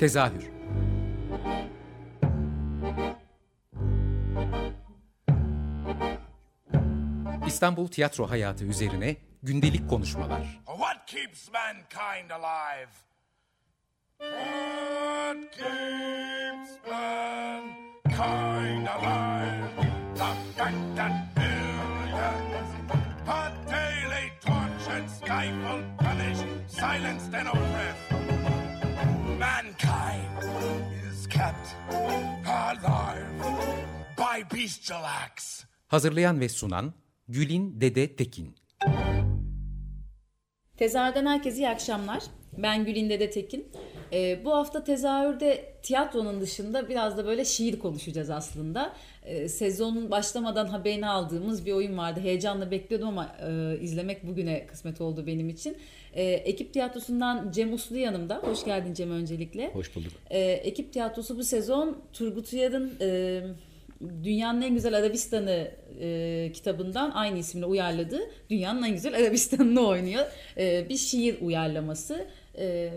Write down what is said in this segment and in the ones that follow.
Tezahür İstanbul tiyatro hayatı üzerine gündelik konuşmalar. What keeps mankind alive? What keeps mankind alive? The that billions are daily tortured, stifled, punished, silenced, and oppressed. By bestial acts. Hazırlayan ve sunan Gülin Dede Tekin. Tezahürden herkese iyi akşamlar. Ben Gülin Dede Tekin. Ee, bu hafta tezahürde tiyatronun dışında biraz da böyle şiir konuşacağız aslında. Ee, sezonun başlamadan haberini aldığımız bir oyun vardı. Heyecanla bekliyordum ama e, izlemek bugüne kısmet oldu benim için. Ee, ekip tiyatrosundan Cem Uslu yanımda. Hoş geldin Cem öncelikle. Hoş bulduk. Ee, ekip tiyatrosu bu sezon Turgut Uyar'ın e, Dünyanın en güzel Arabistan'ı e, kitabından aynı isimle uyarladığı Dünyanın en güzel Arabistan'ını oynuyor. E, bir şiir uyarlaması. E,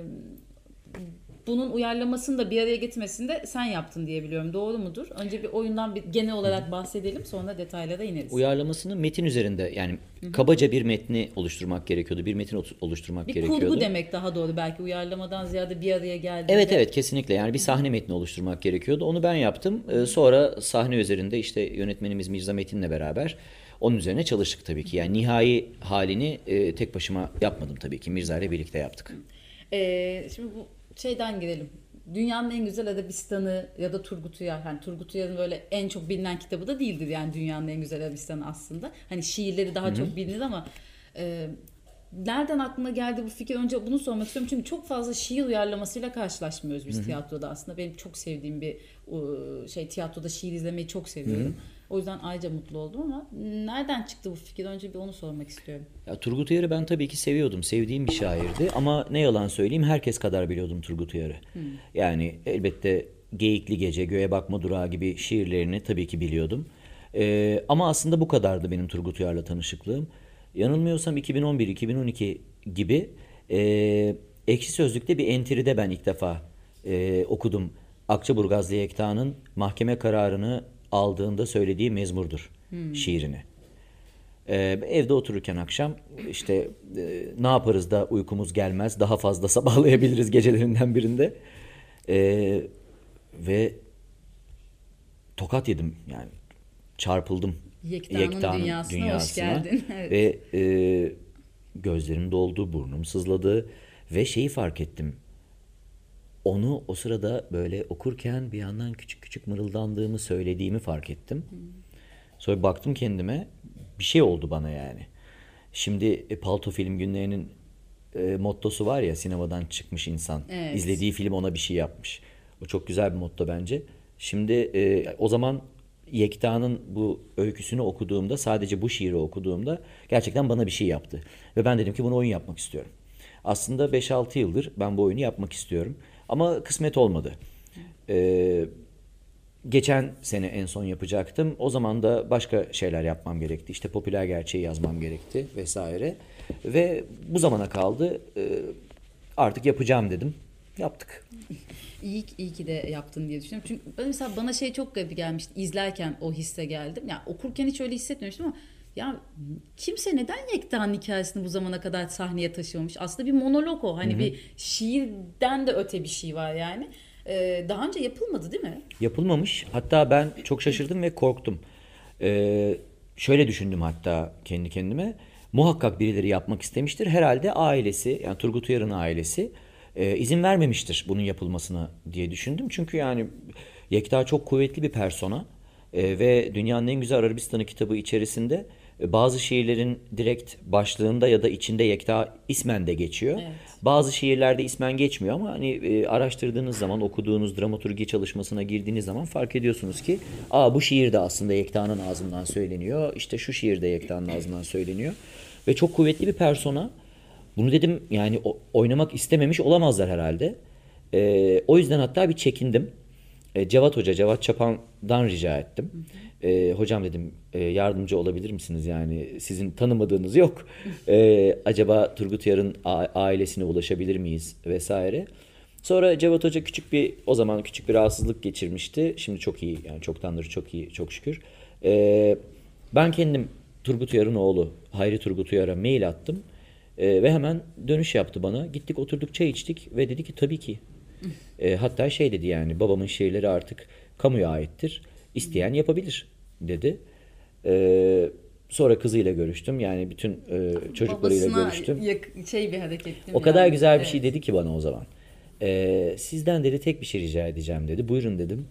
bunun uyarlamasını da bir araya getirmesini de sen yaptın diye biliyorum. Doğru mudur? Önce bir oyundan bir genel olarak bahsedelim sonra detaylara ineriz. Uyarlamasını metin üzerinde yani kabaca bir metni oluşturmak gerekiyordu. Bir metin oluşturmak bir gerekiyordu. Bir kurgu demek daha doğru belki uyarlamadan ziyade bir araya geldi. Evet evet kesinlikle yani bir sahne metni oluşturmak gerekiyordu. Onu ben yaptım. Ee, sonra sahne üzerinde işte yönetmenimiz Mirza Metin'le beraber onun üzerine çalıştık tabii ki. Yani nihai halini e, tek başıma yapmadım tabii ki. Mirza ile birlikte yaptık. Ee, şimdi bu şeyden girelim. Dünyanın en güzel Arabistan'ı ya da Turgut Uyar. Hani Turgut Uyar'ın böyle en çok bilinen kitabı da değildir yani Dünyanın en güzel Arabistan'ı aslında. Hani şiirleri daha Hı-hı. çok bilinir ama e, nereden aklına geldi bu fikir? Önce bunu sormak istiyorum. Çünkü çok fazla şiir uyarlamasıyla karşılaşmıyoruz biz Hı-hı. tiyatroda aslında. Benim çok sevdiğim bir şey tiyatroda şiir izlemeyi çok seviyorum. Hı-hı. O yüzden ayrıca mutlu oldum ama nereden çıktı bu fikir? Önce bir onu sormak istiyorum. Ya Turgut Uyar'ı ben tabii ki seviyordum. Sevdiğim bir şairdi ama ne yalan söyleyeyim herkes kadar biliyordum Turgut Uyar'ı. Hmm. Yani elbette Geyikli Gece, Göğe Bakma Durağı gibi şiirlerini tabii ki biliyordum. Ee, ama aslında bu kadardı benim Turgut Uyar'la tanışıklığım. Yanılmıyorsam 2011-2012 gibi e, Ekşi Sözlük'te bir entride ben ilk defa e, okudum. Akçaburgazlı Yekta'nın mahkeme kararını aldığında söylediği mezmurdur hmm. şiirini. Ee, evde otururken akşam işte e, ne yaparız da uykumuz gelmez daha fazla sabahlayabiliriz gecelerinden birinde. Ee, ve tokat yedim yani çarpıldım. Yekta'nın, Yekta'nın dünyasına, dünyasına hoş geldin. Evet. Ve e, gözlerim doldu, burnum sızladı ve şeyi fark ettim onu o sırada böyle okurken bir yandan küçük küçük mırıldandığımı söylediğimi fark ettim. Sonra baktım kendime bir şey oldu bana yani. Şimdi e, Palto Film Günleri'nin e, mottosu var ya sinemadan çıkmış insan. Evet. İzlediği film ona bir şey yapmış. O çok güzel bir motto bence. Şimdi e, o zaman Yekta'nın bu öyküsünü okuduğumda sadece bu şiiri okuduğumda gerçekten bana bir şey yaptı. Ve ben dedim ki bunu oyun yapmak istiyorum. Aslında 5-6 yıldır ben bu oyunu yapmak istiyorum. Ama kısmet olmadı. Ee, geçen sene en son yapacaktım. O zaman da başka şeyler yapmam gerekti. İşte popüler gerçeği yazmam gerekti vesaire. Ve bu zamana kaldı. Ee, artık yapacağım dedim. Yaptık. İyi, iyi ki de yaptın diye düşünüyorum. Çünkü mesela bana şey çok garip gelmişti. İzlerken o hisse geldim. Yani okurken hiç öyle hissetmemiştim ama ya kimse neden Yekta'nın hikayesini bu zamana kadar sahneye taşımamış? Aslında bir monolog o. Hani Hı-hı. bir şiirden de öte bir şey var yani. Ee, daha önce yapılmadı değil mi? Yapılmamış. Hatta ben çok şaşırdım ve korktum. Ee, şöyle düşündüm hatta kendi kendime. Muhakkak birileri yapmak istemiştir. Herhalde ailesi yani Turgut Uyar'ın ailesi e, izin vermemiştir bunun yapılmasına diye düşündüm. Çünkü yani Yekta çok kuvvetli bir persona. E, ve Dünyanın En Güzel Arabistanı kitabı içerisinde bazı şiirlerin direkt başlığında ya da içinde yekta ismen de geçiyor. Evet. Bazı şiirlerde ismen geçmiyor ama hani e, araştırdığınız zaman okuduğunuz dramaturgi çalışmasına girdiğiniz zaman fark ediyorsunuz ki aa bu şiir de aslında Yekta'nın ağzından söyleniyor. İşte şu şiir de Yekta'nın ağzından söyleniyor. Ve çok kuvvetli bir persona. Bunu dedim yani oynamak istememiş olamazlar herhalde. E, o yüzden hatta bir çekindim. E, Cevat Hoca, Cevat Çapan'dan rica ettim. E, hocam dedim e, yardımcı olabilir misiniz yani sizin tanımadığınız yok. E, acaba Turgut Yar'ın ailesine ulaşabilir miyiz vesaire. Sonra Cevat Hoca küçük bir o zaman küçük bir rahatsızlık geçirmişti. Şimdi çok iyi yani çoktandır çok iyi çok şükür. Ee, ben kendim Turgut Uyar'ın oğlu Hayri Turgut Uyar'a mail attım. Ee, ve hemen dönüş yaptı bana. Gittik oturduk çay içtik ve dedi ki tabii ki. Ee, hatta şey dedi yani babamın şiirleri artık kamuya aittir. İsteyen yapabilir dedi. Ee, sonra kızıyla görüştüm. Yani bütün e, çocuklarıyla Babasına görüştüm. yak- şey bir hareket değil mi O kadar yani? güzel bir Evet. şey dedi ki bana o zaman. Ee, sizden dedi tek bir şey rica edeceğim dedi. Buyurun dedim.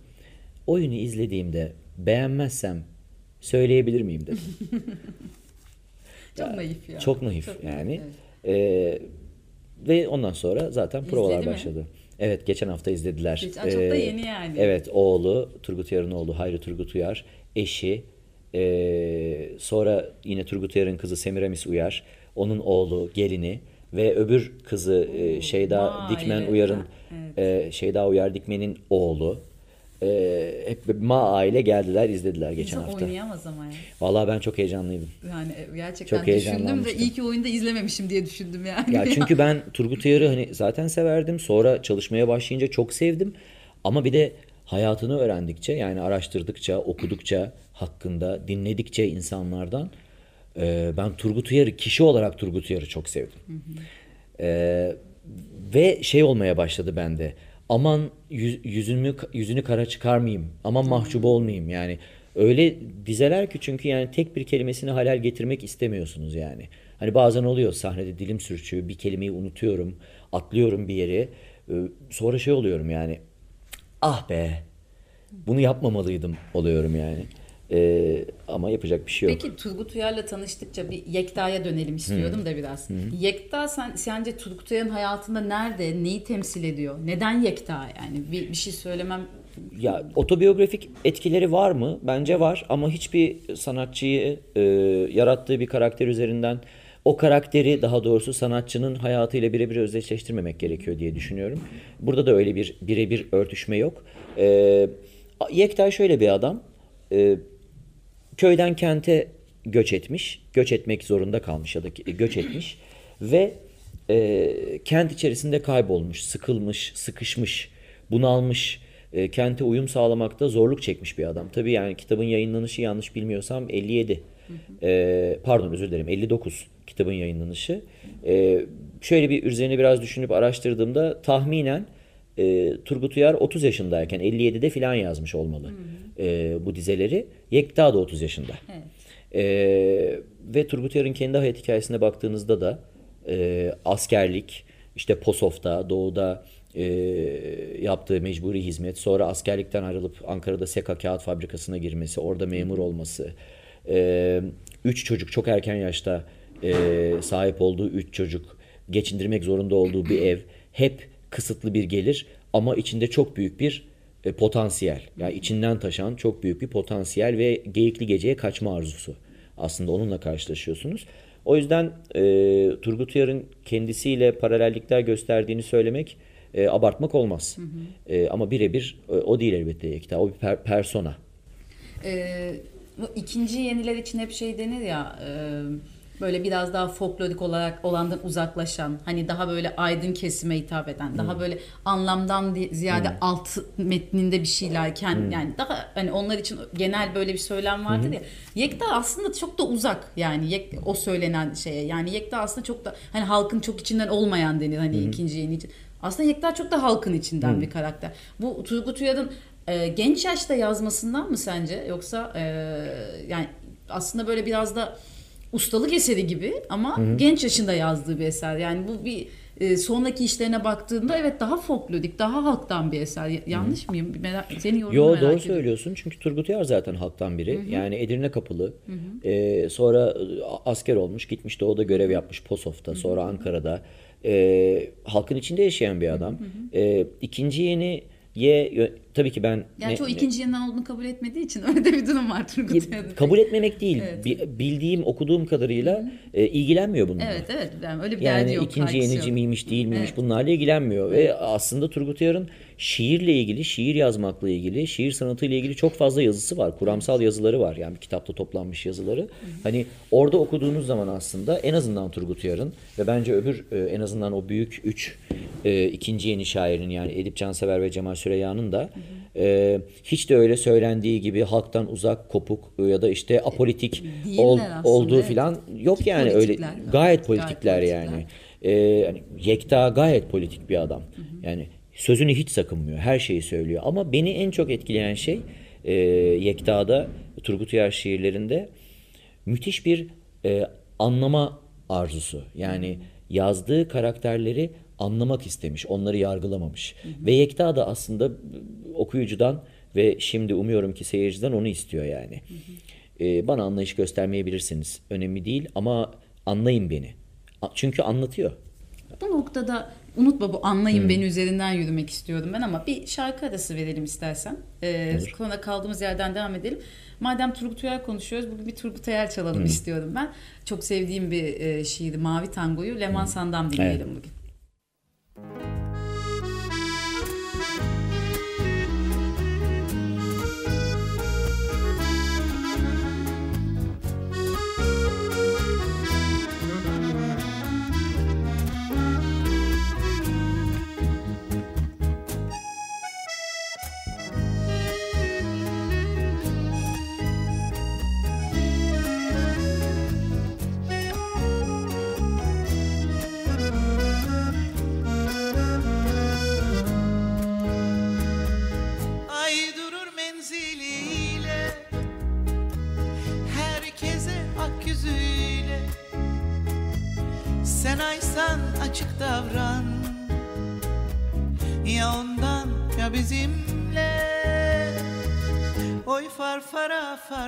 Oyunu izlediğimde beğenmezsem söyleyebilir miyim dedim. Çok naif ya. Çok naif yani. evet. Ee, ve ondan sonra zaten provalar mi? başladı. Evet geçen hafta izlediler. Ee, Geçen- çok da yeni yani. Evet oğlu Turgut Uyar'ın oğlu Hayri Turgut Uyar, eşi, ee, sonra yine Turgut Uyar'ın kızı Semiramis Uyar, onun oğlu, gelini ve öbür kızı ee, Şeyda vay Dikmen. Uyar'ın Evet. ee, Şeyda Uyar Dikmen'in oğlu. Ee, hep ma aile geldiler izlediler geçen İnsan hafta. oynayamaz ama ya. Vallahi ben çok heyecanlıydım. Yani e, gerçekten Çok düşündüm de heyecanlanmıştım. iyi ki oyunda izlememişim diye düşündüm yani. Ya çünkü ben Turgut Uyar'ı hani zaten severdim. Sonra çalışmaya başlayınca çok sevdim. Ama bir de hayatını öğrendikçe yani araştırdıkça, okudukça, hakkında dinledikçe insanlardan e, ben Turgut Uyar'ı kişi olarak Turgut Uyar'ı çok sevdim. E, ve şey olmaya başladı bende. Aman yüz- yüzümü yüzünü kara çıkarmayayım. Aman mahcup olmayayım yani. Öyle dizeler ki çünkü yani tek bir kelimesini halal getirmek istemiyorsunuz yani. Hani bazen oluyor sahnede dilim sürçüyor, bir kelimeyi unutuyorum, atlıyorum bir yere. Ee, Sonra şey oluyorum yani. Ah be. Bunu yapmamalıydım oluyorum yani. Ee, ama yapacak bir şey yok. Peki Turgut Uyar'la tanıştıkça bir Yekta'ya dönelim istiyordum da biraz. Yekta sen sence Turgut Uyar'ın hayatında nerede, neyi temsil ediyor? Neden Yekta yani? Bir, bir şey söylemem Ya otobiyografik etkileri var mı? Bence var ama hiçbir sanatçıyı e, yarattığı bir karakter üzerinden o karakteri daha doğrusu sanatçının hayatıyla birebir özdeşleştirmemek gerekiyor diye düşünüyorum. Burada da öyle bir birebir örtüşme yok. E, Yekta şöyle bir adam. E, köyden kente göç etmiş. Göç etmek zorunda kalmış ya da göç etmiş. Ve e, kent içerisinde kaybolmuş, sıkılmış, sıkışmış, bunalmış, e, kente uyum sağlamakta zorluk çekmiş bir adam. Tabii yani kitabın yayınlanışı yanlış bilmiyorsam 57. E, pardon özür dilerim 59 kitabın yayınlanışı. E, şöyle bir üzerine biraz düşünüp araştırdığımda tahminen e, Turgut Uyar 30 yaşındayken 57'de filan yazmış olmalı e, bu dizeleri. Yekta da 30 yaşında. E, ve Turgut Uyar'ın kendi hayat hikayesine baktığınızda da e, askerlik, işte Posof'ta, Doğu'da e, yaptığı mecburi hizmet, sonra askerlikten ayrılıp Ankara'da Seka Kağıt Fabrikası'na girmesi, orada memur olması, e, üç çocuk çok erken yaşta e, sahip olduğu üç çocuk, geçindirmek zorunda olduğu bir ev, hep kısıtlı bir gelir ama içinde çok büyük bir e, potansiyel. Yani içinden taşan çok büyük bir potansiyel ve geyikli geceye kaçma arzusu. Aslında onunla karşılaşıyorsunuz. O yüzden e, Turgut Uyar'ın kendisiyle paralellikler gösterdiğini söylemek e, abartmak olmaz. E, ama birebir e, o değil elbette Yekta. O bir per- persona. Ee, bu ikinci yeniler için hep şey denir ya e, böyle biraz daha folklorik olarak olandan uzaklaşan hani daha böyle aydın kesime hitap eden daha böyle anlamdan ziyade alt metninde bir şeylerken yani daha hani onlar için genel böyle bir söylem vardır ya Yekta aslında çok da uzak yani Yek- o söylenen şeye yani Yekta aslında çok da hani halkın çok içinden olmayan denir hani ikinci yeni için aslında Yekta çok da halkın içinden bir karakter. Bu Turgut Uyar'ın e, genç yaşta yazmasından mı sence yoksa e, yani aslında böyle biraz da ustalık eseri gibi ama genç yaşında yazdığı bir eser. Yani bu bir e, sonraki işlerine baktığında evet daha folklorik, daha halktan bir eser. Yanlış mıyım? Merak, senin yorumunu Yo merak doğru ediyorum. söylüyorsun çünkü Turgut Uyar zaten halktan biri. Yani Edirne kapılı. Ee, sonra e, asker olmuş gitmiş doğuda görev yapmış Posof'ta sonra Ankara'da. Ee, halkın içinde yaşayan bir adam. Ee, ikinci yeni ye tabii ki ben o ne- ikinci yeniden olduğunu kabul etmediği için öyle de bir durum var Turgut Uyar'ın. kabul etmemek değil. Evet. Bi- Bildiğim, okuduğum kadarıyla e, ilgilenmiyor bununla. Evet evet yani öyle bir derdi Yani yok. ikinci yenici yok. miymiş değil miymiş Evet. bunlarla ilgilenmiyor. Ve aslında Turgut Uyar'ın şiirle ilgili, şiir yazmakla ilgili, şiir sanatıyla ilgili çok fazla yazısı var. Kuramsal yazıları var. Yani bir kitapta toplanmış yazıları. Hani orada okuduğunuz zaman aslında en azından Turgut Uyar'ın ve bence öbür e, en azından o büyük üç e, ikinci yeni şairin yani Edip Cansever ve Cemal Süreyya'nın da e, hiç de öyle söylendiği gibi halktan uzak, kopuk ya da işte apolitik ol- aslında, olduğu evet. filan yok yani öyle Politikler. gayet Gayet politikler politikler. yani. E, hani Yekta gayet politik bir adam. Yani sözünü hiç sakınmıyor. Her şeyi söylüyor. Ama beni en çok etkileyen şey e, Yekta'da Turgut Uyar şiirlerinde müthiş bir e, anlama arzusu. Yani yazdığı karakterleri anlamak istemiş, onları yargılamamış. Ve Yekta da aslında okuyucudan ve şimdi umuyorum ki seyirciden onu istiyor yani. E, bana anlayış göstermeyebilirsiniz. Önemli değil ama anlayın beni. Çünkü anlatıyor. Bu noktada unutma bu anlayın beni üzerinden yürümek istiyorum ben ama bir şarkı arası verelim istersen. Ee, konuda kaldığımız yerden devam edelim. Madem Turgut Uyar konuşuyoruz bugün bir Turgut Uyar çalalım istiyorum ben. Çok sevdiğim bir e, şiiri Mavi Tango'yu Leman Sandam dinleyelim bugün. Ay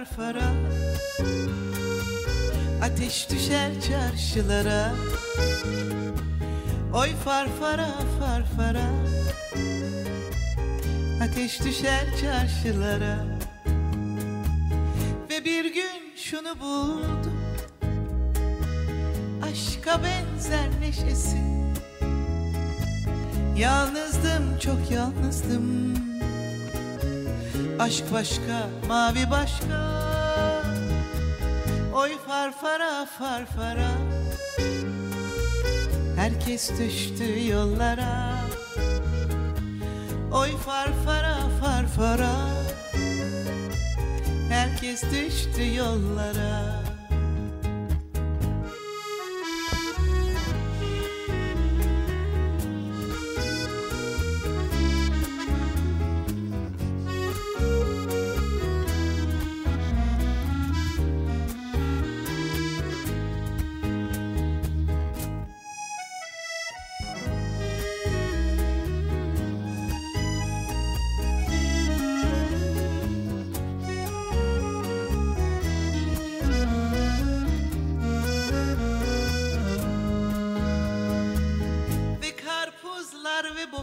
farfara Ateş düşer çarşılara. Oy farfara farfara. Ateş düşer çarşılara. Ve bir gün şunu buldum. Aşka benzer neşesi. Yalnızdım çok yalnızdım Aşk başka mavi başka. Oy farfara farfara. Herkes düştü yollara. Oy farfara farfara. Herkes düştü yollara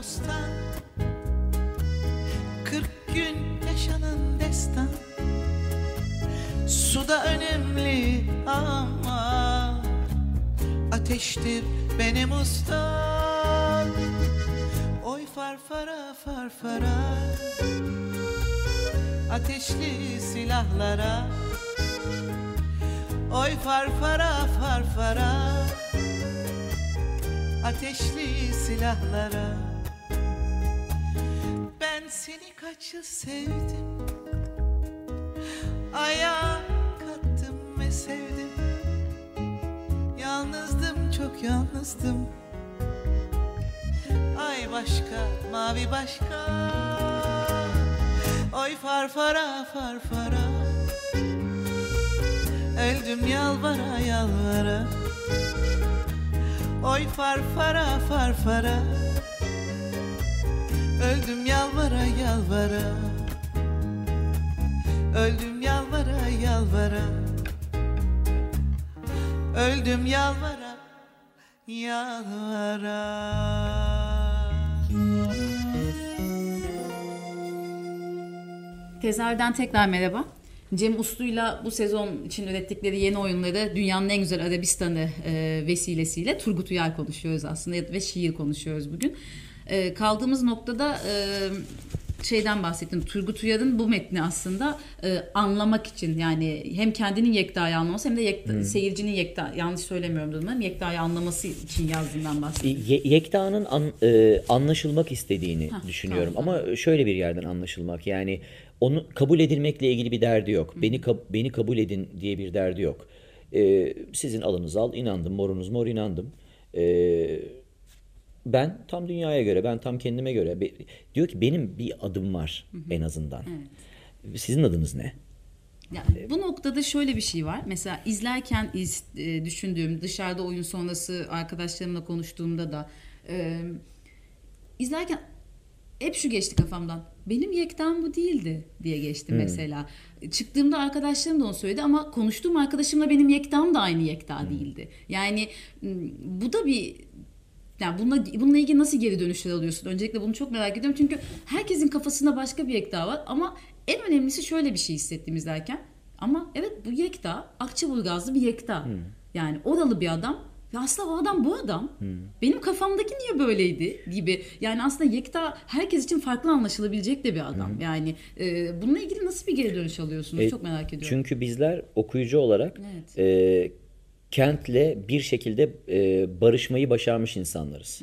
bostan Kırk gün yaşanın destan. Suda önemli ama Ateştir benim ustam. Oy farfara farfara. Ateşli silahlara. Oy farfara farfara. Ateşli silahlara seni kaç yıl sevdim. Ayağa kattım ve sevdim. Yalnızdım çok yalnızdım. Ay başka mavi başka. Oy farfara farfara. Öldüm yalvara yalvara. Oy farfara farfara Öldüm yalvara yalvara Öldüm yalvara yalvara Öldüm yalvara yalvara Tezer'den tekrar merhaba. Cem Uslu'yla bu sezon için ürettikleri yeni oyunları Dünyanın En Güzel Arabistan'ı e, vesilesiyle Turgut Uyar konuşuyoruz aslında ve şiir konuşuyoruz bugün. E, kaldığımız noktada e, şeyden bahsettim. Turgut Uyar'ın bu metni aslında e, anlamak için yani hem kendinin Yekta'yı anlaması hem de Yekta, seyircinin Yekta yanlış söylemiyorum umarım Yekta'yı anlaması için yazdığından bahsettim. Ye- Yekta'nın an- e, anlaşılmak istediğini Hah, düşünüyorum tamam, ama şöyle bir yerden anlaşılmak yani onu kabul edilmekle ilgili bir derdi yok. Beni kab- beni kabul edin diye bir derdi yok. E, sizin alınız al inandım morunuz mor inandım. E, ben tam dünyaya göre ben tam kendime göre Be- diyor ki benim bir adım var en azından. Sizin adınız ne? Yani bu noktada şöyle bir şey var. Mesela izlerken iz, e, düşündüğüm, dışarıda oyun sonrası arkadaşlarımla konuştuğumda da e, izlerken hep şu geçti kafamdan. Benim yektam bu değildi diye geçti mesela. Çıktığımda arkadaşlarım da onu söyledi ama konuştuğum arkadaşımla benim yektam da aynı yekta değildi. Yani m, bu da bir yani bununla, bununla ilgili nasıl geri dönüşler alıyorsun? Öncelikle bunu çok merak ediyorum. Çünkü herkesin kafasında başka bir yekta var. Ama en önemlisi şöyle bir şey hissettim izlerken. Ama evet bu yekta Akçaburgazlı bir yekta. Yani oralı bir adam. Ve aslında o adam bu adam. Benim kafamdaki niye böyleydi gibi. Yani aslında Yekta herkes için farklı anlaşılabilecek de bir adam. Yani e, bununla ilgili nasıl bir geri dönüş alıyorsunuz? E, çok merak ediyorum. Çünkü bizler okuyucu olarak Evet. e, kentle bir şekilde e, barışmayı başarmış insanlarız.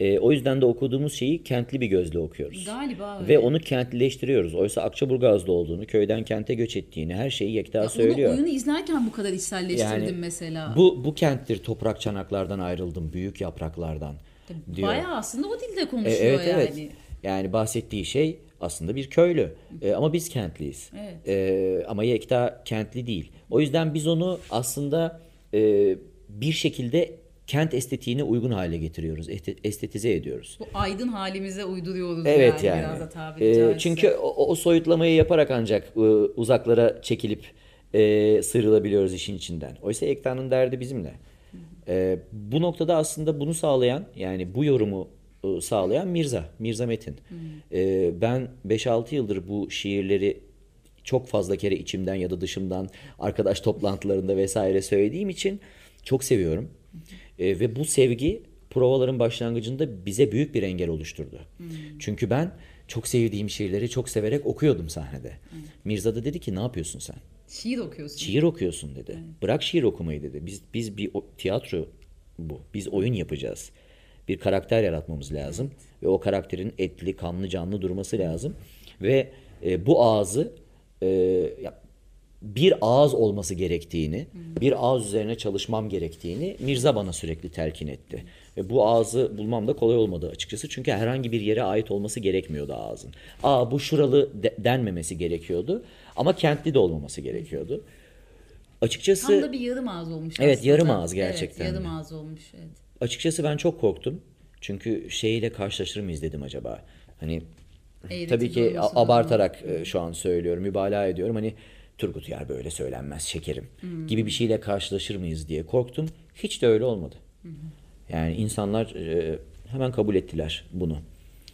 E, o yüzden de okuduğumuz şeyi kentli bir gözle okuyoruz. Galiba öyle. Ve onu kentlileştiriyoruz. Oysa Akçaburgaz'da olduğunu, köyden kente göç ettiğini, her şeyi Yekta söylüyor. Onu oyunu izlerken bu kadar içselleştirdim Yani mesela. Bu bu kenttir toprak çanaklardan ayrıldım, büyük yapraklardan diyor. Bayağı aslında o dilde E, konuşuyor evet yani. evet. Yani bahsettiği şey aslında bir köylü. E, ama biz kentliyiz. Evet. E, ama Yekta kentli değil. O yüzden biz onu aslında e, bir şekilde kent estetiğine uygun hale getiriyoruz. este- Estetize ediyoruz. Bu aydın halimize uyduruyoruz Evet yani, yani. biraz da tabiri E, caizse. çünkü o, o soyutlamayı yaparak ancak e, uzaklara çekilip e, sıyrılabiliyoruz işin içinden. Oysa Yekta'nın derdi bizimle. E, bu noktada aslında bunu sağlayan yani bu yorumu e, sağlayan Mirza, Mirza Metin. E, ben 5-6 yıldır bu şiirleri çok fazla kere içimden ya da dışımdan arkadaş toplantılarında vesaire söylediğim için çok seviyorum. E, ve bu sevgi provaların başlangıcında bize büyük bir engel oluşturdu. Çünkü ben çok sevdiğim şiirleri çok severek okuyordum sahnede. Mirza da dedi ki ne yapıyorsun sen? Şiir okuyorsun. Şiir okuyorsun dedi. Bırak şiir okumayı dedi. Biz biz bir tiyatro bu. Biz oyun yapacağız. Bir karakter yaratmamız lazım ve o karakterin etli, kanlı, canlı durması lazım ve e, bu ağzı e, ya, bir ağız olması gerektiğini, bir ağız üzerine çalışmam gerektiğini Mirza bana sürekli telkin etti. Ve bu ağzı bulmam da kolay olmadı açıkçası. Çünkü herhangi bir yere ait olması gerekmiyordu ağzın. Aa bu şuralı de- denmemesi gerekiyordu ama kentli de olmaması gerekiyordu. Açıkçası Tam da bir yarım ağız olmuş Evet, aslında. yarım ağız gerçekten Evet, yarım de. ağız olmuş. Evet. açıkçası ben çok korktum. Çünkü şeyle karşılaşır mıyız dedim acaba. Hani Eğreti tabii ki abartarak e, şu an söylüyorum, mübalağa ediyorum. Hani Turgut Yer böyle söylenmez şekerim gibi bir şeyle karşılaşır mıyız diye korktum. Hiç de öyle olmadı. Yani insanlar e, hemen kabul ettiler bunu.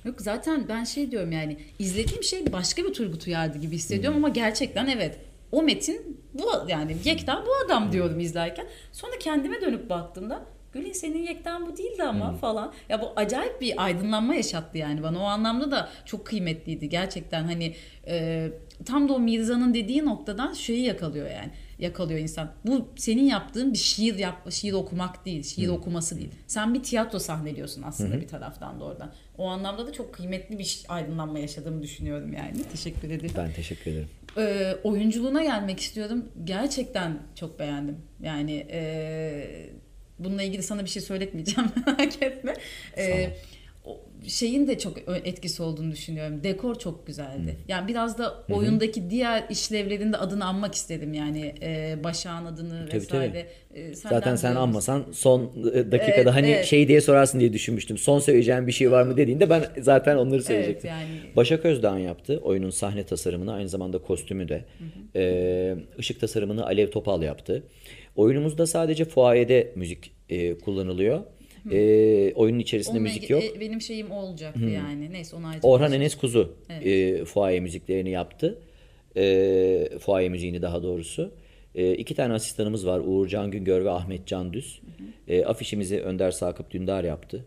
Yok zaten ben şey diyorum yani izlediğim şey başka bir Turgut Uyar'dı gibi hissediyorum ama gerçekten evet o metin bu yani Yekta bu adam diyorum izlerken. Sonra kendime dönüp baktığımda Gül'ün senin Yektan bu değildi ama falan. Ya bu acayip bir aydınlanma yaşattı yani bana. O anlamda da çok kıymetliydi gerçekten. Hani e, tam da o Mirza'nın dediği noktadan şeyi yakalıyor yani. Yakalıyor insan. Bu senin yaptığın bir şiir yap, şiir okumak değil, şiir okuması değil. Sen bir tiyatro sahneliyorsun aslında bir taraftan da oradan. O anlamda da çok kıymetli bir aydınlanma yaşadığımı düşünüyorum yani. Teşekkür ederim. Ben teşekkür ederim. Ee, oyunculuğuna gelmek istiyorum. Gerçekten çok beğendim. Yani e, bununla ilgili sana bir şey söyletmeyeceğim merak etme. Ee, şeyin de çok etkisi olduğunu düşünüyorum. Dekor çok güzeldi. Yani biraz da oyundaki diğer işlevlerinde adını anmak istedim yani e, Başak'ın adını Tabii, vesaire. E, senden Zaten sen anmasan son e, dakikada Evet, hani evet. şey diye sorarsın diye düşünmüştüm. Son söyleyeceğim bir şey var mı dediğinde ben zaten onları söyleyecektim. yani. Başak Özdağ'ın yaptı oyunun sahne tasarımını aynı zamanda kostümü de. Ee, işık tasarımını Alev Topal yaptı. Oyunumuzda sadece fuayede müzik e, kullanılıyor. Ee, oyunun içerisinde Onunla müzik ilgili- yok. e, benim şeyim olacaktı yani. Neyse onu ayrıca Orhan konuşuruz. Enes Kuzu e, fuaye müziklerini yaptı. E, fuaye müziğini daha doğrusu. E, iki tane asistanımız var. Uğur Can Güngör ve Ahmet Can Düz. E, afişimizi Önder Sakıp Dündar yaptı.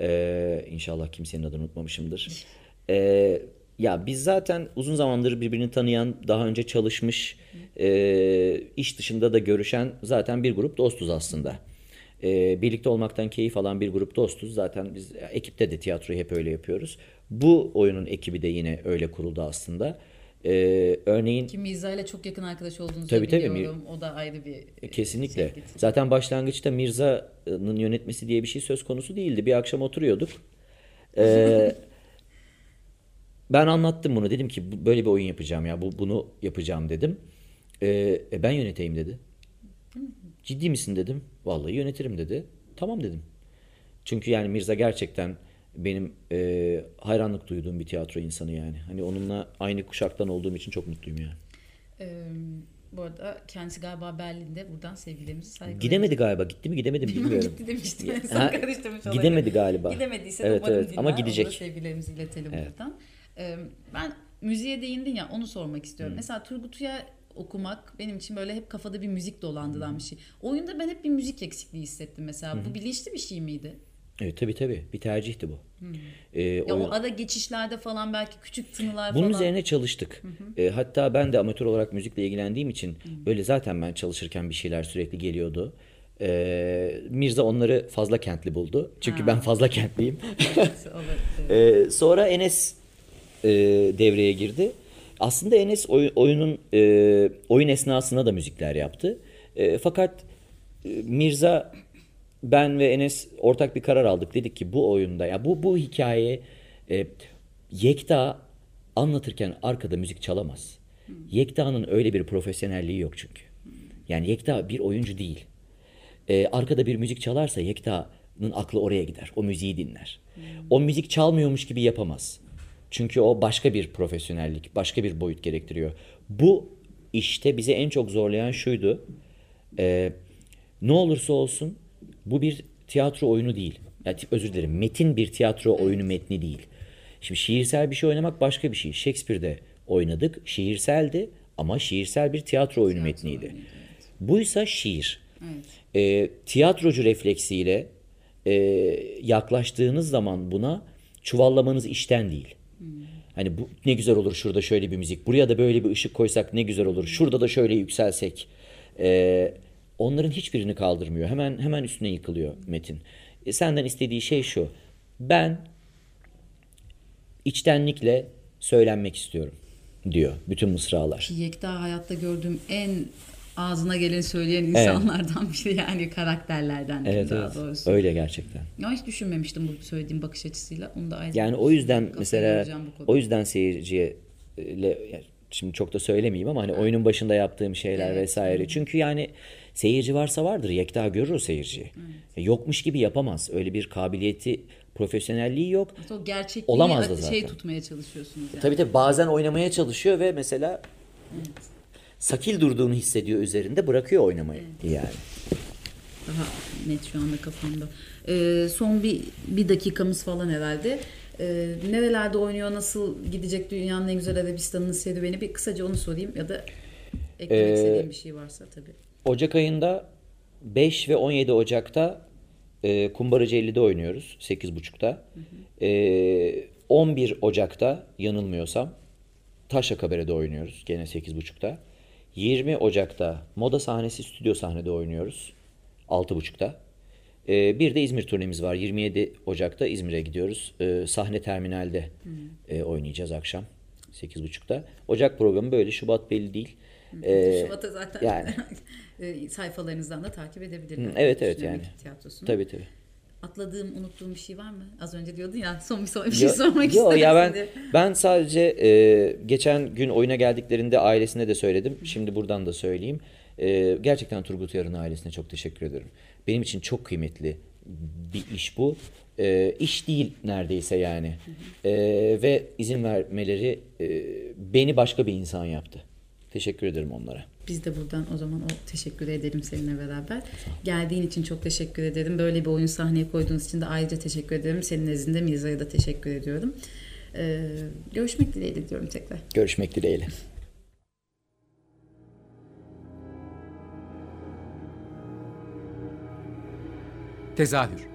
E, inşallah kimsenin adını unutmamışımdır. E, Ya biz zaten uzun zamandır birbirini tanıyan, daha önce çalışmış, e, iş dışında da görüşen zaten bir grup dostuz aslında. E, birlikte olmaktan keyif alan bir grup dostuz. Zaten biz ekipte de tiyatroyu hep öyle yapıyoruz. Bu oyunun ekibi de yine öyle kuruldu aslında. E, örneğin Ki Mirza ile çok yakın arkadaş olduğunuzu Tabii, tabii. biliyorum. O da ayrı bir e, Kesinlikle. şey. Zaten başlangıçta Mirza'nın yönetmesi diye bir şey söz konusu değildi. Bir akşam oturuyorduk. Ee, ben anlattım bunu. Dedim ki "Bu- böyle bir oyun yapacağım ya. Bu bunu yapacağım dedim. Ee, "E, ben yöneteyim dedi. Ciddi misin dedim. Vallahi yönetirim dedi. Tamam dedim. Çünkü yani Mirza gerçekten benim e, hayranlık duyduğum bir tiyatro insanı yani. Hani onunla aynı kuşaktan olduğum için çok mutluyum yani. Ee, bu arada kendisi galiba Berlin'de. Buradan sevgilerimizi saygılarımızı Gidemedi galiba. Gitti mi gidemedi mi bilmiyorum. Gitti demiştim. Ya, en son ha, karıştırmış gidemedi olabilirim. galiba. Gidemediyse Evet, umarım evet. Ama Ona gidecek. sevgilerimizi iletelim buradan. Ee, ben müziğe değindin ya onu sormak istiyorum. Mesela Turgut Uyar okumak benim için böyle hep kafada bir müzik dolandıran bir şey. Oyunda ben hep bir müzik eksikliği hissettim mesela. Bu bilinçli bir şey miydi? Evet tabii tabii. Bir tercihti bu. Ee, Ya oyun- o ara geçişlerde falan belki küçük tınılar Bunun falan. üzerine çalıştık. Ee, hatta ben de amatör olarak müzikle ilgilendiğim için böyle zaten ben çalışırken bir şeyler sürekli geliyordu. Ee, Mirza onları fazla kentli buldu. Çünkü ben fazla kentliyim. Olabilir. Ee, sonra Enes e, devreye girdi. Aslında Enes oy- oyunun e, oyun esnasında da müzikler yaptı. E, fakat e, Mirza ben ve Enes ortak bir karar aldık. Dedik ki bu oyunda ya bu bu hikaye e, Yekta anlatırken arkada müzik çalamaz. Yekta'nın öyle bir profesyonelliği yok çünkü. Yani Yekta bir oyuncu değil. Ee, arkada bir müzik çalarsa Yekta'nın aklı oraya gider. O müziği dinler. O müzik çalmıyormuş gibi yapamaz. Çünkü o başka bir profesyonellik, başka bir boyut gerektiriyor. Bu işte bizi en çok zorlayan şuydu. Ee, ne olursa olsun bu bir tiyatro oyunu değil. Yani, özür dilerim metin bir tiyatro oyunu metni değil. Şimdi şiirsel bir şey oynamak başka bir şey. Shakespeare'de oynadık. Şiirseldi ama şiirsel bir tiyatro oyunu metniydi. Buysa şiir. E, tiyatrocu refleksiyle e, yaklaştığınız zaman buna çuvallamanız işten değil. Hani bu ne güzel olur şurada şöyle bir müzik, buraya da böyle bir ışık koysak ne güzel olur, şurada da şöyle yükselsek. E, onların hiçbirini kaldırmıyor. Hemen hemen üstüne yıkılıyor metin. E, senden istediği şey şu. Ben içtenlikle söylenmek istiyorum diyor bütün mısralar. Yekta hayatta gördüğüm en ağzına geleni söyleyen insanlardan biri yani karakterlerden Evet daha evet. doğrusu. Öyle gerçekten. Ya hiç düşünmemiştim bu söylediğim bakış açısıyla. Onu da ayrıca Yani o yüzden mesela o yüzden seyirciye şimdi çok da söylemeyeyim ama hani oyunun başında yaptığım şeyler Evet. vesaire. Çünkü yani seyirci varsa vardır. Yekta görür o seyirciyi. E, Yokmuş gibi yapamaz. Öyle bir kabiliyeti, profesyonelliği yok. O gerçekliği Olamaz da şey zaten. tutmaya çalışıyorsunuz yani. Tabii tabii bazen oynamaya çalışıyor ve mesela sakil durduğunu hissediyor üzerinde bırakıyor oynamayı yani. Daha net şu anda kafamda. Ee, son bir, bir dakikamız falan herhalde. Ee, nerelerde oynuyor, nasıl gidecek dünyanın en güzel Arabistan'ın serüveni bir kısaca onu sorayım ya da eklemek Ee, istediğim bir şey varsa tabii. Ocak ayında 5 ve 17 Ocak'ta e, Kumbaracı 50'de oynuyoruz 8.30'da. E, 11 Ocak'ta yanılmıyorsam Taşra Kabere'de oynuyoruz gene 8.30'da. 20 Ocak'ta Moda sahnesi stüdyo sahnede oynuyoruz 6.30'da. E, bir de İzmir turnemiz var. 27 Ocak'ta İzmir'e gidiyoruz. E, sahne terminalde e, oynayacağız akşam 8.30'da. Ocak programı böyle. Şubat belli değil. E, Şubat'a zaten yani. e, sayfalarınızdan da takip edebilirler. Evet, evet, yani. Tabii tabii. Atladığım, unuttuğum bir şey var mı? Az önce diyordun ya son bir, son bir şey Yo- sormak yo, ya ben diye. ben sadece e, geçen gün oyuna geldiklerinde ailesine de söyledim. Şimdi buradan da söyleyeyim. E, gerçekten Turgut Uyar'ın ailesine çok teşekkür ederim. Benim için çok kıymetli bir iş bu. E, iş değil neredeyse yani. E, ve izin vermeleri e, beni başka bir insan yaptı. Teşekkür ederim onlara. Biz de buradan o zaman o teşekkür edelim seninle beraber. Geldiğin için çok teşekkür ederim. Böyle bir oyun sahneye koyduğunuz için de ayrıca teşekkür ederim. Senin nezdinde Mirza'ya da teşekkür ediyorum. Ee, görüşmek dileğiyle diyorum tekrar. Görüşmek dileğiyle. Tezahür